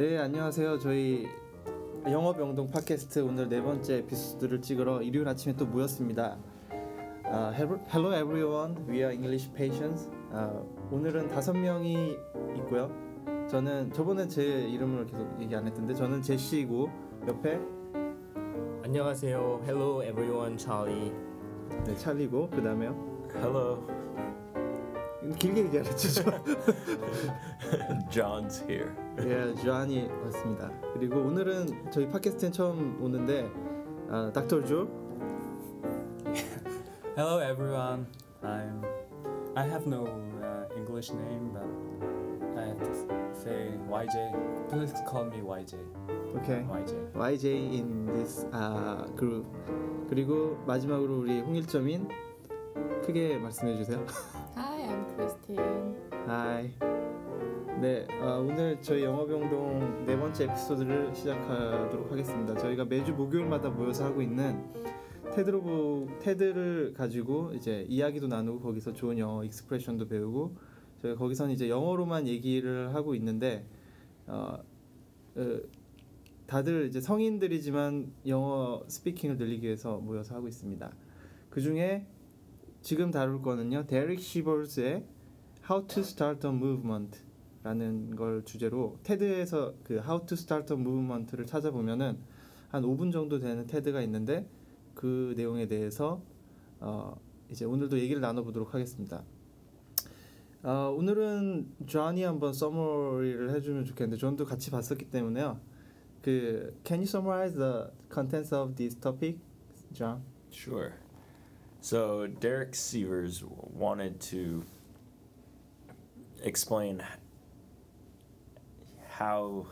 네 안녕하세요. 저희 영어병동 팟캐스트 오늘 네 번째 에피소드를 찍으러 일요일 아침에 또 모였습니다. 아, hello, hello everyone. We are English patients. 아, 오늘은 다섯 명이 있고요. 저는 저번에 제 이름을 계속 얘기 안 했던데 저는 제시이고 옆에 안녕하세요. Hello everyone, Charlie. 네, 찰리고 그 다음에요. Hello, 길게 얘기 안 했죠 저. John's here. 예, 주한이 왔습니다. 그리고 오늘은 저희 팟캐스트에 처음 오는데 아, 닥터 조 Hello everyone. I'm. I have no uh, English name, but I have to say YJ. Please call me YJ. 오케이. YJ. YJ in this 아, group. 그리고 마지막으로 우리 홍일점인 크게 말씀해 주세요. Christine. 하이. 네, 아, 오늘 저희 영어병동 네 번째 에피소드를 시작하도록 하겠습니다. 저희가 매주 목요일마다 모여서 하고 있는 테드로브 테드를 가지고 이제 이야기도 나누고 거기서 좋은 영어 익스프레션도 배우고 저희가 거기서는 이제 영어로만 얘기를 하고 있는데 어, 어, 다들 이제 성인들이지만 영어 스피킹을 늘리기 위해서 모여서 하고 있습니다. 그 중에 지금 다룰 거는요, 데릭 시버스의 How to Start a Movement라는 걸 주제로 테드에서 그 How to Start a Movement를 찾아보면은 한 5분 정도 되는 테드가 있는데 그 내용에 대해서 어 이제 오늘도 얘기를 나눠보도록 하겠습니다. 어, 오늘은 존이 한번 서머리를 해주면 좋겠는데 존도 같이 봤었기 때문에요. 그 Can you summarize the contents of this topic, John? Sure. So Derek Sivers wanted to explain how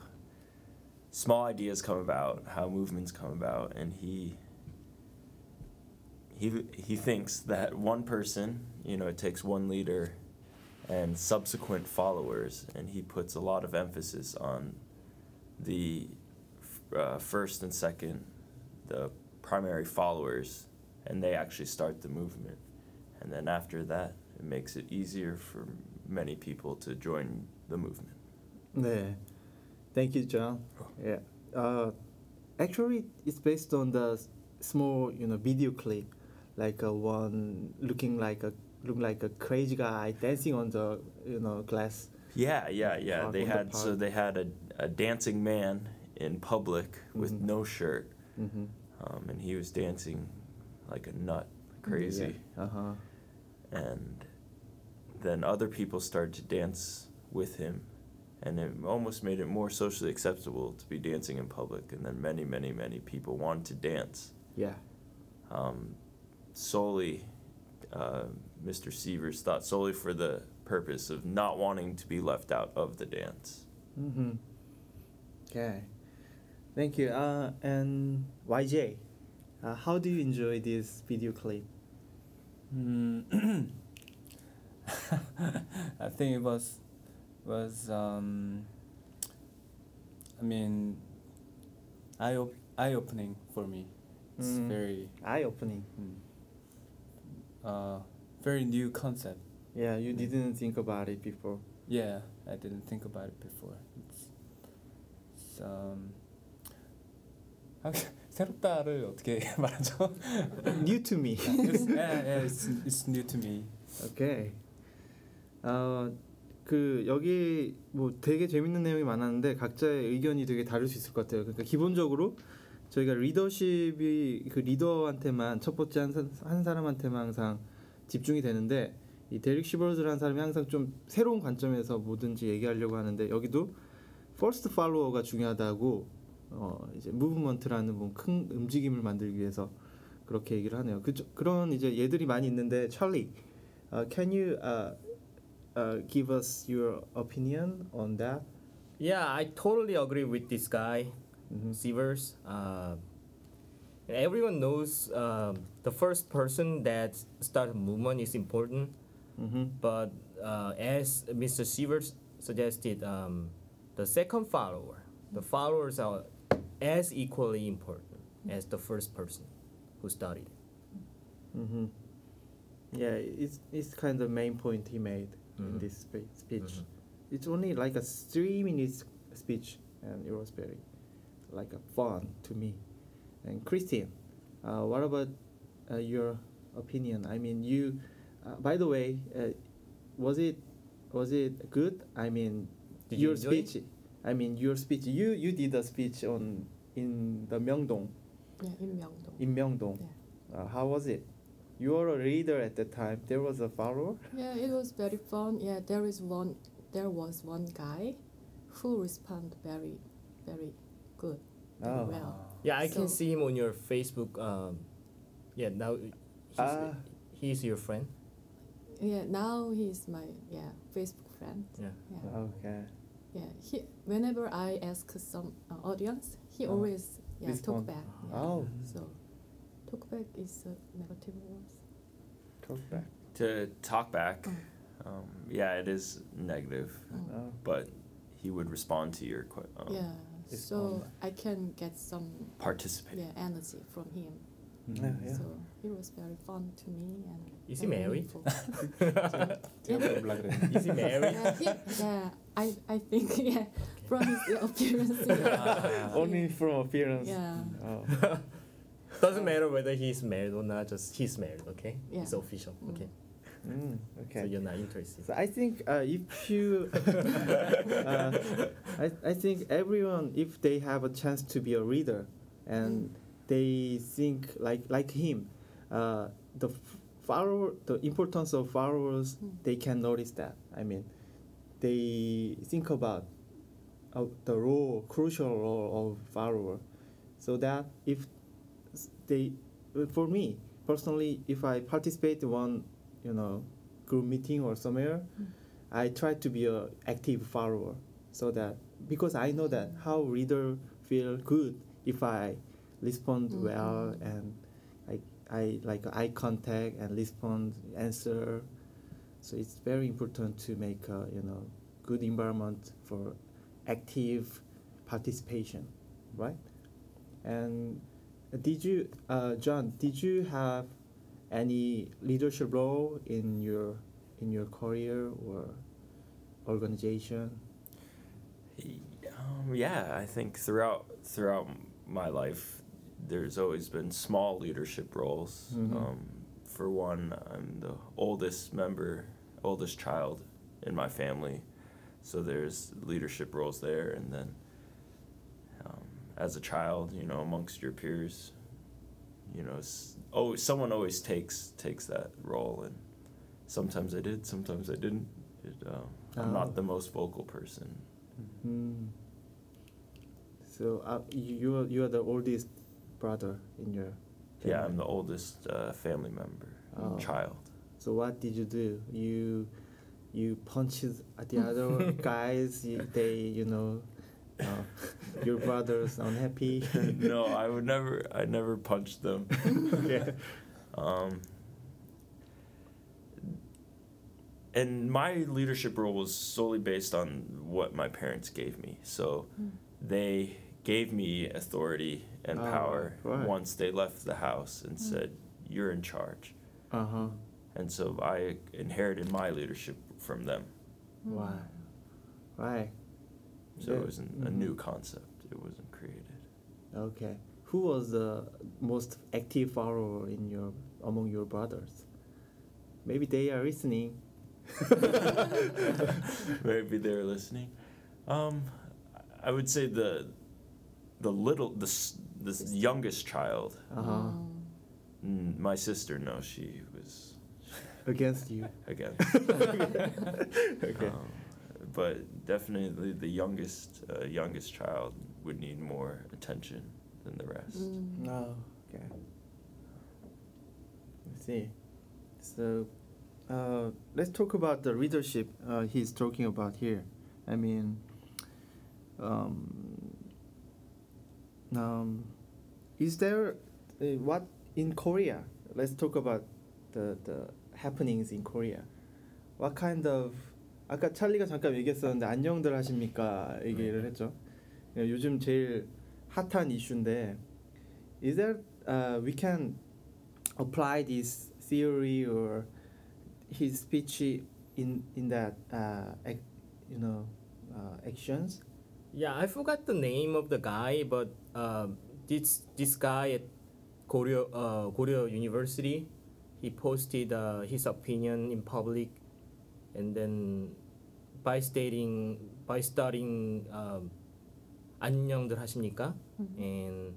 small ideas come about, how movements come about, and he he he thinks that one person, you know, it takes one leader and subsequent followers, and he puts a lot of emphasis on the uh, first and second, the primary followers, and they actually start the movement. And then after that, it makes it easier for many people to join the movement. Yeah. Thank you, John. Yeah. Uh, actually, it's based on the small, you know, video clip, like a one looking like a look like a crazy guy dancing on the, you know, glass. Yeah, yeah, yeah. Park They on the had so they had a, a dancing man in public with Mhm. no shirt, Mm-hmm. um, and he was dancing like a nut, crazy. Uh huh. and then other people started to dance with him and it almost made it more socially acceptable to be dancing in public and then many many many people wanted to dance Yeah. um, solely uh, mr sivers thought solely for the purpose of not wanting to be left out of the dance Mm-hmm. Okay. Thank you. Uh, and YJ, uh, how do you enjoy this video clip? Mm. I think it was was um. I mean, eye op- eye opening for me. It's Mm. very Eye opening. mm, uh very new concept. Yeah, you didn't think about it before. Yeah, I didn't think about it before. It's, it's um. 아, 새롭다를 어떻게 말하죠? New to me. it's, yeah, yeah, it's, it's new to me. 오케이. 어, 그 여기 뭐 되게 재밌는 내용이 많았는데 각자의 의견이 되게 다를 수 있을 것 같아요. 그러니까 기본적으로 저희가 리더십이 그 리더한테만 첫 번째 한, 사- 한 사람한테만 항상 집중이 되는데 이 데릭 시버즈라는 사람이 항상 좀 새로운 관점에서 뭐든지 얘기하려고 하는데 여기도 퍼스트 팔로워가 중요하다고 어 이제 무브먼트라는 뭐 큰 움직임을 만들기 위해서 그렇게 얘기를 하네요. 그 그런 이제 얘들이 많이 있는데 찰리, uh, can you uh, uh, give us your opinion on that? Yeah, I totally agree with this guy, Mhm. Sievers. Uh, everyone knows uh, the first person that start a movement is important, Mm-hmm. but uh, as Mr. Sievers suggested, um, the second follower, the followers are as equally important as the first person who started. Mm-hmm. Yeah, it's it's kind of the main point he made in Mhm. this spe- speech. Mhm. It's only like a three minutes speech, and it was very like a fun to me. And Christine, uh, what about uh, your opinion? I mean, you. Uh, by the way, uh, was it was it good? I mean, Did you your enjoy it? Speech. I mean, your speech. You you did a speech on in the Myeongdong Yeah, in Myeongdong. in Myeongdong. Yeah. Uh, how was it? You were a leader at the time. There was a follower. Yeah, it was very fun. Yeah, there is one. There was one guy, who responded very, very good, very Oh. well. Yeah, I can see him on your Facebook. Um, yeah, now he's, Ah. he's your friend. Yeah, now he's my yeah Facebook friend. Yeah. Yeah, Okay. Yeah, he, whenever I ask some uh, audience, he uh-huh. always yeah, talk back. Yeah. Oh. So talk back is a negative word. Talk back. To talk back, oh. um, yeah, it is negative, oh. oh. but he would respond to your question. Um, yeah, so I can get some participate. Yeah, energy from him. Mm-hmm. Yeah, yeah. So it was very fun to me and. Is he married? Is he married? Yeah I, I think yeah, from his appearance. Yeah. Only from appearance. Yeah. Oh. Doesn't matter whether he's married or not. Just he's married. Okay. Yeah. It's official. Mm. Okay. Mm, So you're not interested. So I think uh, if you, uh, I, I think everyone, if they have a chance to be a reader, and they think like like him, uh, the f- follower, the importance of followers, Mm. they can notice that. I mean, they think about uh, the role, crucial role of follower, so that if they, for me personally, if I participate in one, you know, group meeting or somewhere, Mm. I try to be a active follower, so that because I know that how reader feel good if I respond Mhm. well and I I like eye contact and respond answer. So it's very important to make a you know good environment for active participation, right? And did you, uh, John? Did you have any leadership role in your in your career or organization? Um, yeah, I think throughout throughout my life, there's always been small leadership roles. Mhm. Um, for one, I'm the oldest member, oldest child in my family, so there's leadership roles there. And then, um, as a child, you know, amongst your peers, you know, always someone always takes takes that role, and sometimes I did, sometimes I didn't. It, uh, I'm Oh. not the most vocal person. Hmm. So uh, you you are the oldest brother in your. Yeah, I'm the oldest uh, family member, Oh. child. So what did you do? You you punched at the other guys. You, they you know, uh, your brothers unhappy. no, I would never. I never punched them. yeah. Um, and my leadership role was solely based on what my parents gave me. So Mm. they gave me authority and Ah, power right. once they left the house and Mm. said, "You're in charge." Uh huh. And so I inherited my leadership from them. Mm. Why? Why? So Yeah. it wasn't a new Mhm. concept. It wasn't created. Okay. Who was the most active follower in your among your brothers? Maybe they are listening. Maybe they're listening. Um, I would say the the little the s- the s- youngest child. Uh huh. Mm. My sister, no, she was Against you. again. okay. Um, but definitely the youngest uh, youngest child would need more attention than the rest. Mm. No. Okay. I see. So, uh, let's talk about the leadership uh, he's talking about here. I mean, um, um, is there uh, what in Korea? Let's talk about the the happenings in Korea. What kind of 아까 찰리가 잠깐 얘기했었는데 안녕들 하십니까 얘기를 했죠. 요즘 제일 핫한 이슈인데 is there uh, we can apply this theory or his speech in in that uh, ac- you know uh, actions Yeah, I forgot the name of the guy, but um, this this guy at Goryeo uh, Goryeo University, he posted uh, his opinion in public, and then by stating by starting um, 안녕들 하십니까, and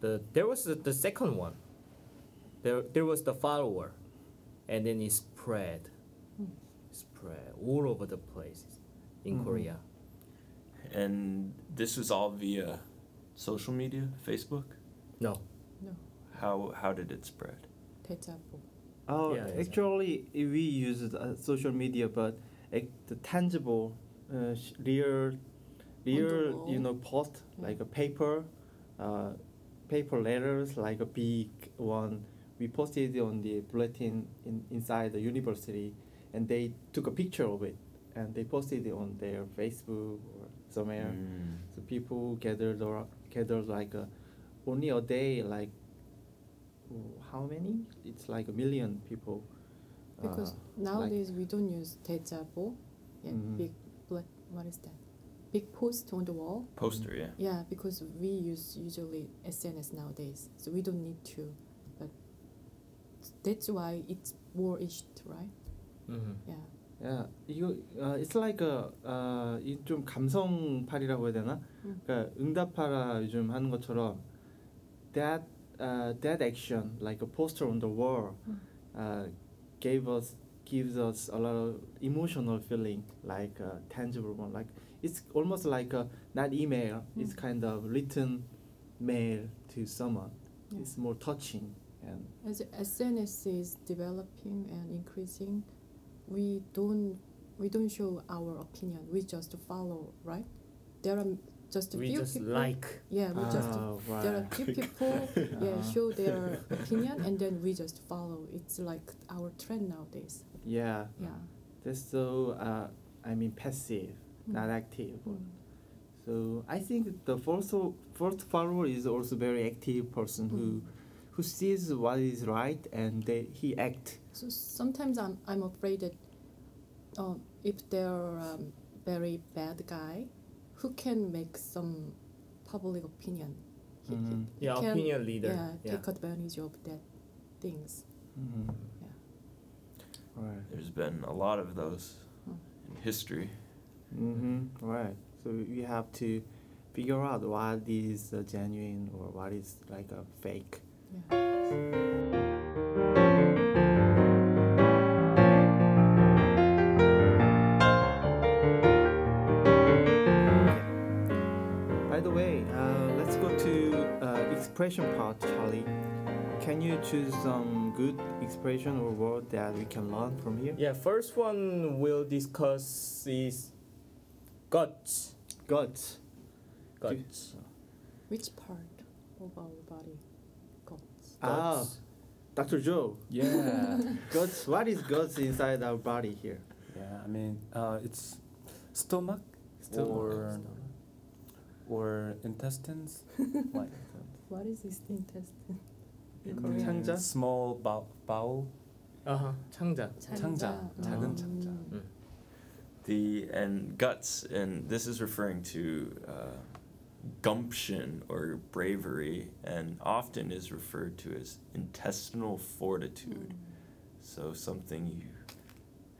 the there was the, the second one. There there was the follower, and then it spread, spread all over the places in Mhm. Korea. and this was all via social media, Facebook. No. No. How how did it spread? Oh, yeah, actually, yeah. we used uh, social media, but uh, the tangible, uh, real, real, you know, post yeah. like a paper, uh, paper letters like a big one. We posted on the bulletin in, inside the university, and they took a picture of it and they posted it on their Facebook or somewhere. Mm. So people gathered or gathered like a, only a day, like oh, how many? It's like a million people. Because uh, nowadays we don't use 대자보. Yeah, Mhm. big black. What is that? Big post on the wall. Poster, yeah. Yeah, because we use usually SNS nowadays, so we don't need to. But that's why it's more issued, right? Mm-hmm. Yeah. 야 이거 어, it's like a 어, 이좀 감성팔이라고 해야 되나? 음. 그러니까 응답하라 요즘 하는 것처럼 that uh, that action like a poster on the wall 음. uh, gave us gives us a lot of emotional feeling like a tangible one like it's almost like a not email it's Mm. kind of written mail to someone Yeah. it's more touching and As SNS is developing and increasing, we don't we don't show our opinion. We just follow, right? There are just a We few just people. like. Yeah, we just Ah, there are few people. yeah, Uh-huh. show their opinion and then we just follow. It's like our trend nowadays. yeah Yeah. that's so uh, I mean passive Mm. not active Mm. So I think the first first follower is also very active person who Mm. who sees what is right and they, he act. So sometimes I'm I'm afraid that um, if there are um, very bad guy, who can make some public opinion. He, he- Mhm. he Yeah, can, opinion leader. Yeah, Yeah. take advantage of that things. Mm-hmm. Yeah. Right. There's been a lot of those Mm. in history. Mm-hmm. Right. So we have to figure out what is uh, genuine or what is like a fake. Yeah. Expression part, Charlie. Can you choose some good expression or word that we can learn from here? Yeah, first one we'll discuss is guts. Guts. Guts. Which part of our body? Guts. Ah, Dr. Joe. Yeah. Guts. What is guts inside our body here? yeah. I mean, uh, it's stomach, Stomach. or or intestines, like What is this intestine? In that. Korean? 창자? Mm, Small bow- bowel. Uh-huh. 창자. 창자. 작은 창자. 음. The and guts, and this is referring to uh, gumption or bravery, and often is referred to as intestinal fortitude. So something you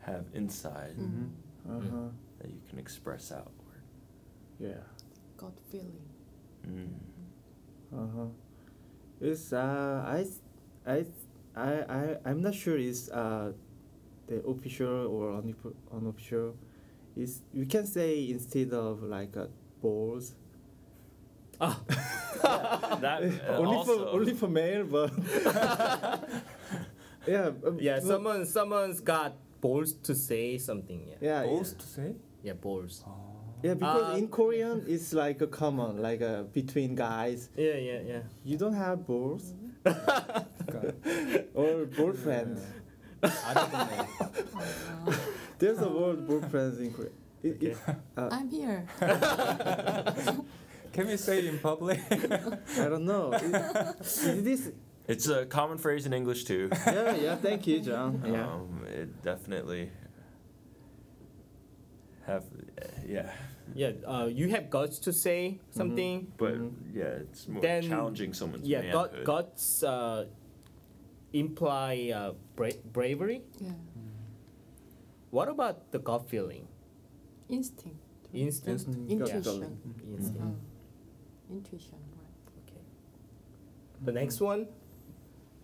have inside Mm. Uh-huh. that you can express outward. Yeah. Gut feeling. Mm. Uh-huh. It's uh I s- I s- I I I'm not sure it's uh the official or unop- unofficial. Is we can say instead of like uh, balls. Ah. That uh, only also, for only for male, but yeah. um, Yeah, someone someone's got balls to say something. Yeah. Yeah, Balls to say? Yeah, balls. Oh. Yeah, because uh, in Korean it's like a common, like a between guys. Yeah, yeah, yeah. You don't have balls. or boyfriend. I don't know. There's a word "boyfriends" in Korean. Okay. uh, I'm here. Can we say it in public? I don't know. Is, is this it's a common phrase in English too. Yeah, yeah. Thank you, John. Um, yeah. Um, it definitely have yeah. yeah, uh, you have guts to say something. But Mhm. yeah, it's more Then- challenging someone's Yeah, gut, manhood. guts uh, imply uh, bra- bravery. Yeah. What about the gut feeling? Instinct. Instinct. Mm, Intuition. gut feeling. Instinct. Uh, intuition, right? Okay. The next one,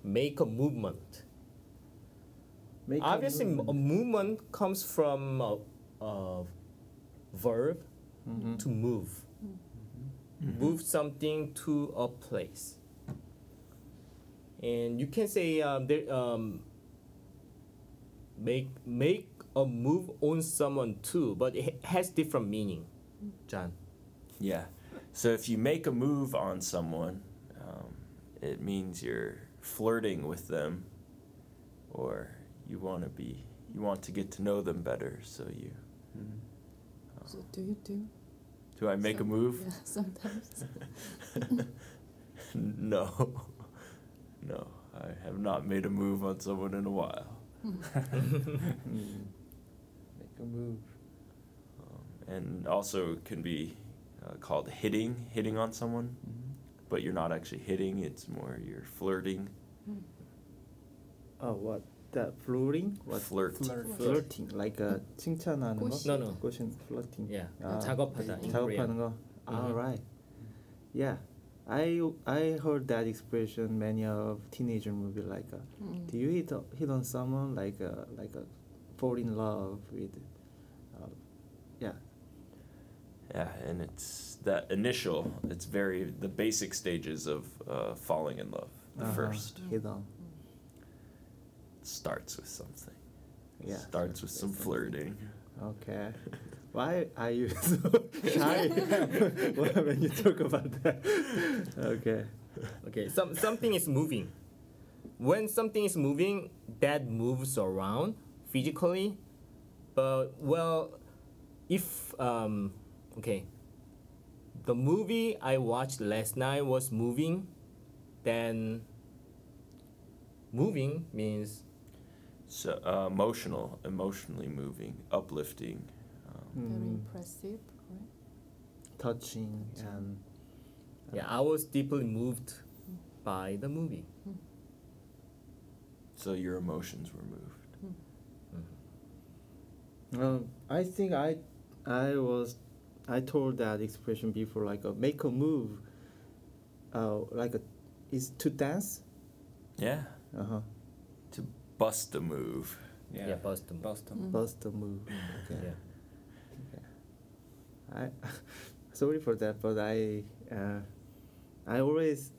make a movement. Make Obviously, m- move. a movement comes from a, a verb Mhm. to move. Mhm. Move something to a place. And you can say um, there, um, make make a move on someone too, but it has different meaning. John. Yeah. So if you make a move on someone, um, it means you're flirting with them, or you want to be, you want to get to know them better. So you, So do you do? do I make a move? Yeah, sometimes. no, no, I have not made a move on someone in a while. Mm. Make a move. Um, and also can be uh, called hitting, hitting on someone, Mhm. but you're not actually hitting. It's more you're flirting. Oh, what? That flirting? What? Flirt. Flirt. flirting, like a 칭찬하는 거? 꽃이. No, no. 꽃은 flirting. Yeah. 아, 작업하다 in 작업하는 Korean. 거. Mhm. All right. Yeah, I I heard that expression many of teenager movie like. Uh, Mm. Do you hit hit on someone like uh, like a fall in love with? Uh, yeah. Yeah, and it's that initial. It's very the basic stages of uh, falling in love. The Uh-huh. first Hit on. starts with something. Yeah. Starts with some flirting. Okay. Why are you so shy when you talk about that? Okay. Okay, some, something is moving. When something is moving, that moves around physically. But, well, if, um, okay, the movie I watched last night was moving, then moving means, So uh, emotional, emotionally moving, uplifting. Um, Very Mm, impressive, right? touching and yeah, I was deeply moved by the movie. so your emotions were moved. Um, I think I, I was, I told that expression before. Like a make a move. Uh, like a, is to dance. Yeah, Uh huh. to bust a move. Yeah. Yeah, bust a move. Bust a Mm. Bust a move. Okay. Yeah. I, sorry for that, but I, uh, I always,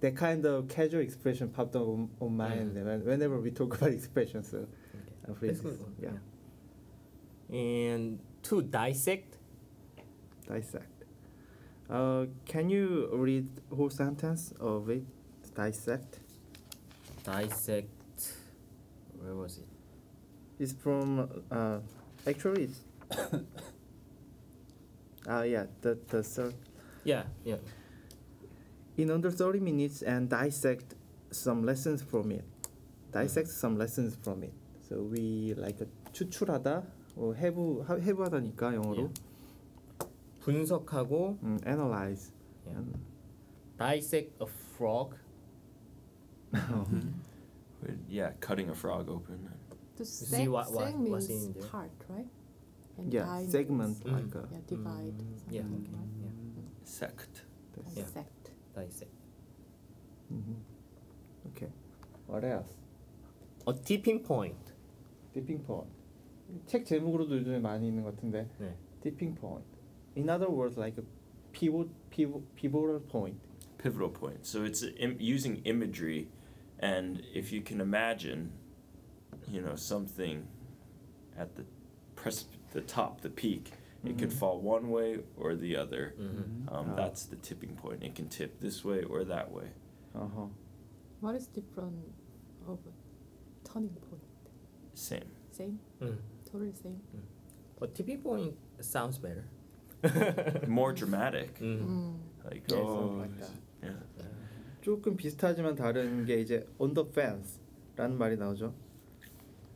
that kind of casual expression popped up on, on mind Mhm. when- whenever we talk about expressions. So, Okay. uh, phrases, good. yeah, And to dissect, dissect. Uh, can you read whole sentence of it? Dissect. dissect, where was it? It's from uh, actually it's. Ah yeah, the the third. Yeah, yeah. in under 30 minutes and dissect some lessons from it. Dissect some lessons from it. So we like 추출하다 어, 해부 하- 해부하다니까 영어로 분석하고 음, analyze. Yeah. 음, dissect a frog. With- Yeah, cutting a frog open. The see seg, what- what- seg what's means in there? part, right? And yeah, die segment Mm. like a means- Yeah, divide. Mm, yeah, something, okay, right? yeah. Sect. that's- Yeah. Dissect. dissect. mhm. Okay. What else? A tipping point. Tipping point. 책 제목으로도 요즘에 많이 있는 것 같은데. 네. Tipping point. In other words, like a pivot, pivot, pivotal point. pivotal point. So it's Im- using imagery, and if you can imagine, you know, something at the precip- the top, the peak, it could Mhm. fall one way or the other. Mhm. Um, Ah. That's the tipping point. It can tip this way or that way. Uh-huh. What is different of a turning point? Same. Same? Mm. Totally same? But tipping point sounds better. More dramatic. Mm. Mm. Like Yeah, oh, something like that. yeah. 조금 비슷하지만 다른 게 이제 on the fence라는 말이 나오죠.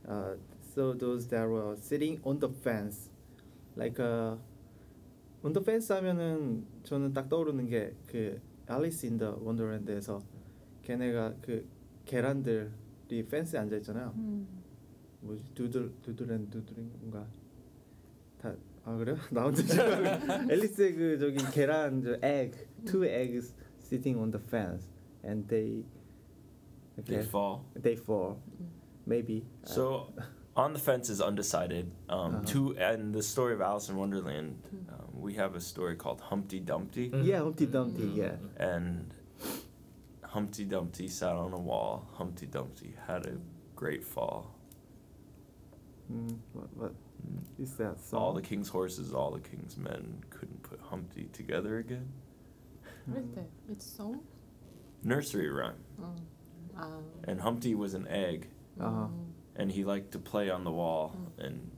Uh, so those that were sitting on the fence, like uh, On the fence 하면은 저는 딱 떠오르는 게 그 Alice in the Wonderland에서 걔네가 그 계란들이 펜스에 앉아 있잖아요. 음. 뭐지 두들 두들앤 두들인가 다 아 그래요? 나 혼자 지금 앨리스의 그 저기 계란 저 egg two eggs sitting on the fence and they they fall. They fall, maybe. So, on the fence is undecided. Um, uh-huh. And the story of Alice in Wonderland. Um, we have a story called Humpty Dumpty. Mm-hmm. Yeah, Humpty Dumpty. Mm-hmm. Yeah. And Humpty Dumpty sat on a wall. Humpty Dumpty had a great fall. Mm, what, what mm. is that song? All the king's horses, all the king's men couldn't put Humpty together again. What is that? It's song? nursery rhyme. Mm. Um. And Humpty was an egg. Uh-huh. And he liked to play on the wall. Mm. And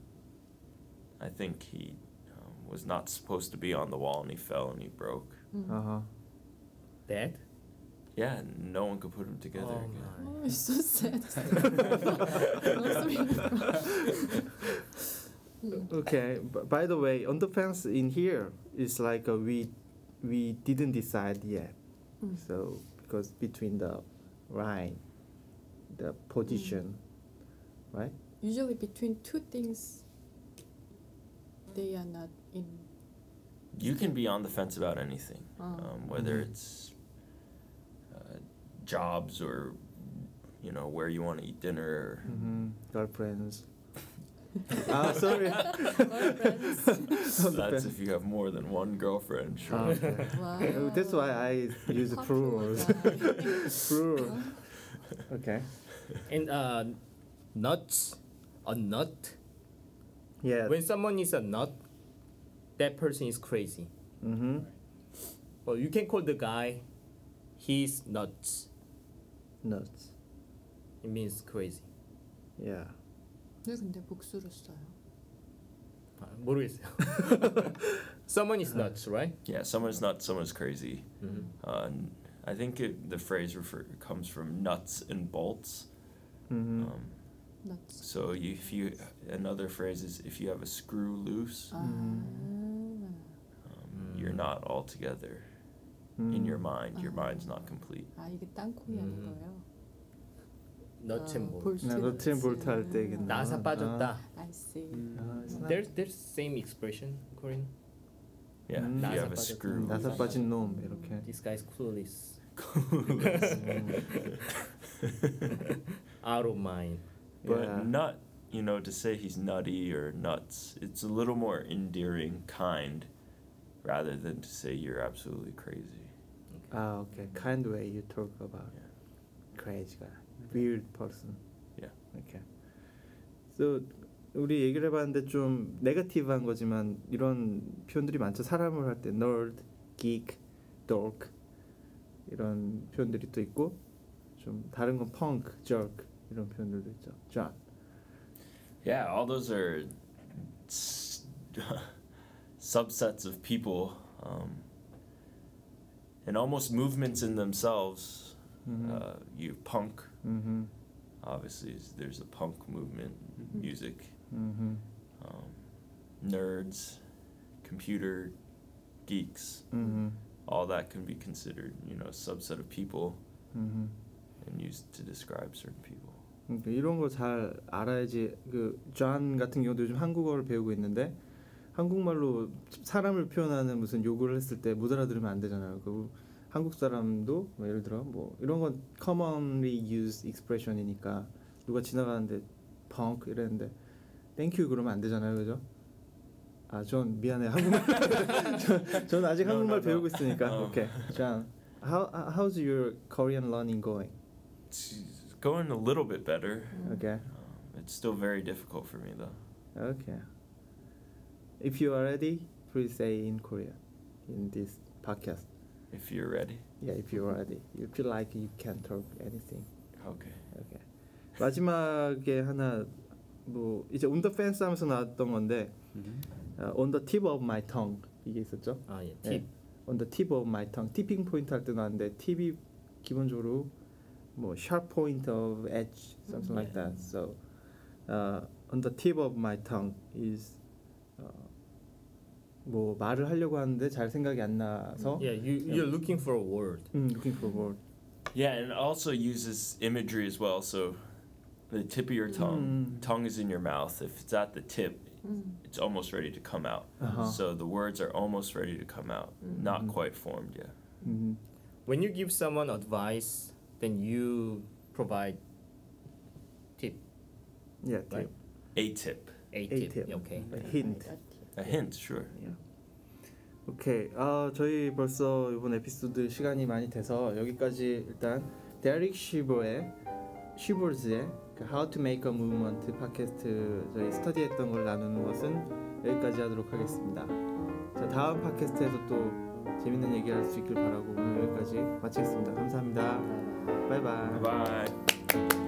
I think he um, was not supposed to be on the wall and he fell and he broke. Mm. Uh huh. Yeah, no one could put them together oh, again. Oh, it's so sad. okay, but by the way, on the fence in here, it's like a we we didn't decide yet. Mm. So because between the line, the position, right? Usually between two things, they are not in. You can be on the fence about anything, Oh. um, whether Mhm. it's uh, jobs or you know where you want to eat dinner. Mm-hmm. Girlfriends. Ah, sorry. Girlfriends. That's if you have more than one girlfriend. Sure. Ah, okay. wow. That's why I use Popular plurals. Plural. Okay. And uh, nuts, a nut. Yeah. When someone is a nut, that person is crazy. Mm-hmm. Well, you can call the guy, he's nuts. Nuts. It means crazy. Yeah. 왜 근데 복수를 써요? 아, 모르겠어요. someone is nuts, right? Yeah, someone's not someone's crazy. Mhm. Uh, n- I think it, the phrase refer, comes from nuts and bolts. Mm-hmm. Um, Nuts. so you, if you another phrase is if you have a screw loose, 아. um, you're Mm. not all together in your mind. Your mind's not complete. 아 이게 땅콩이 하는 음. 거예요? nuts and 아, bolts. 볼트, 나 너트 앤 볼트 할 때. 음. 나사 빠졌다. I see. 아, it's not- There's there's same expression Korean. Yeah, Mm. if you have a 나사 screw. 빠졌다. 나사 빠진 놈 이렇게. This guy's clueless. 음. Out of mind. But Yeah. nut, you know, to say he's nutty or nuts, it's a little more endearing, kind, rather than to say you're absolutely crazy. 아, okay. Kind way you talk about Yeah. crazy guy, weird person. Yeah. Okay. So 우리 얘기를 해봤는데 좀 네거티브한 거지만 이런 표현들이 많죠. 사람을 할 때 nerd, geek, dork 이런 표현들이 또 있고 좀 다른 건 punk, jerk 이런 표현들도 있죠. John. Yeah, all those are s- subsets of people um, and almost movements in themselves. Mhm. Uh, you punk, Mhm. obviously, there's a punk movement, Mhm. music, Mhm. um, nerds, computer geeks. Mhm. All that can be considered, you know, a subset of people Mhm. and used to describe certain people. 그러니까 이런 거 잘 알아야지 그존 같은 경우도 요즘 한국어를 배우고 있는데 한국말로 사람을 표현하는 무슨 요구를 했을 때 못 알아들으면 안 되잖아요. 그 한국 사람도 뭐 예를 들어 뭐 이런 건 commonly used expression이니까 누가 지나가는데 punk 이랬는데 thank you 그러면 안 되잖아요. 그죠? 아, 전 미안해. 한국말 전, 전 아직 No, 한국말 no, no. 배우고 있으니까. 어. 오케이. 존. How how's your Korean learning going? It's going a little bit better. Okay. Um, it's still very difficult for me though. Okay. If you are ready, please say in Korean in this podcast. If you're ready. Yeah, if you are ready. You feel like you can talk anything. Okay. Okay. 마지막에 하나 뭐 이제 on the fence 하면서 나왔던 건데 어, on the tip of my tongue 이게 있었죠. 아 예. 네. 팁. on the tip of my tongue. 티핑 포인트 할 때 나왔는데 팁이 기본적으로 뭐 sharp point of edge something like Yeah. that. So uh, on the tip of my tongue is uh, 뭐 말을 하려고 하는데 잘 생각이 안 나서 Yeah, you you're looking for a word. 음, looking for a word. Yeah, and it also uses imagery as well. So the tip of your tongue, Mm. tongue is in your mouth. If it's at the tip, 음. it's almost ready to come out. 아하. So the words are almost ready to come out, not Mhm. quite formed yet. 음, When you give someone advice, then you provide tip, yeah, Right. A tip, a A tip. tip. Okay. A hint. A hint, sure. 오케이. 아 저희 벌써 이번 에피소드 시간이 많이 돼서 여기까지 일단 데릭 쉬버의 쉬버즈의 그 How to Make a Movement 팟캐스트 저희 스터디했던 걸 나누는 것은 여기까지 하도록 하겠습니다. 자 다음 팟캐스트에서 또 재밌는 얘기할 수 있길 바라고 오늘 여기까지 마치겠습니다. 감사합니다. 바이바이. Bye.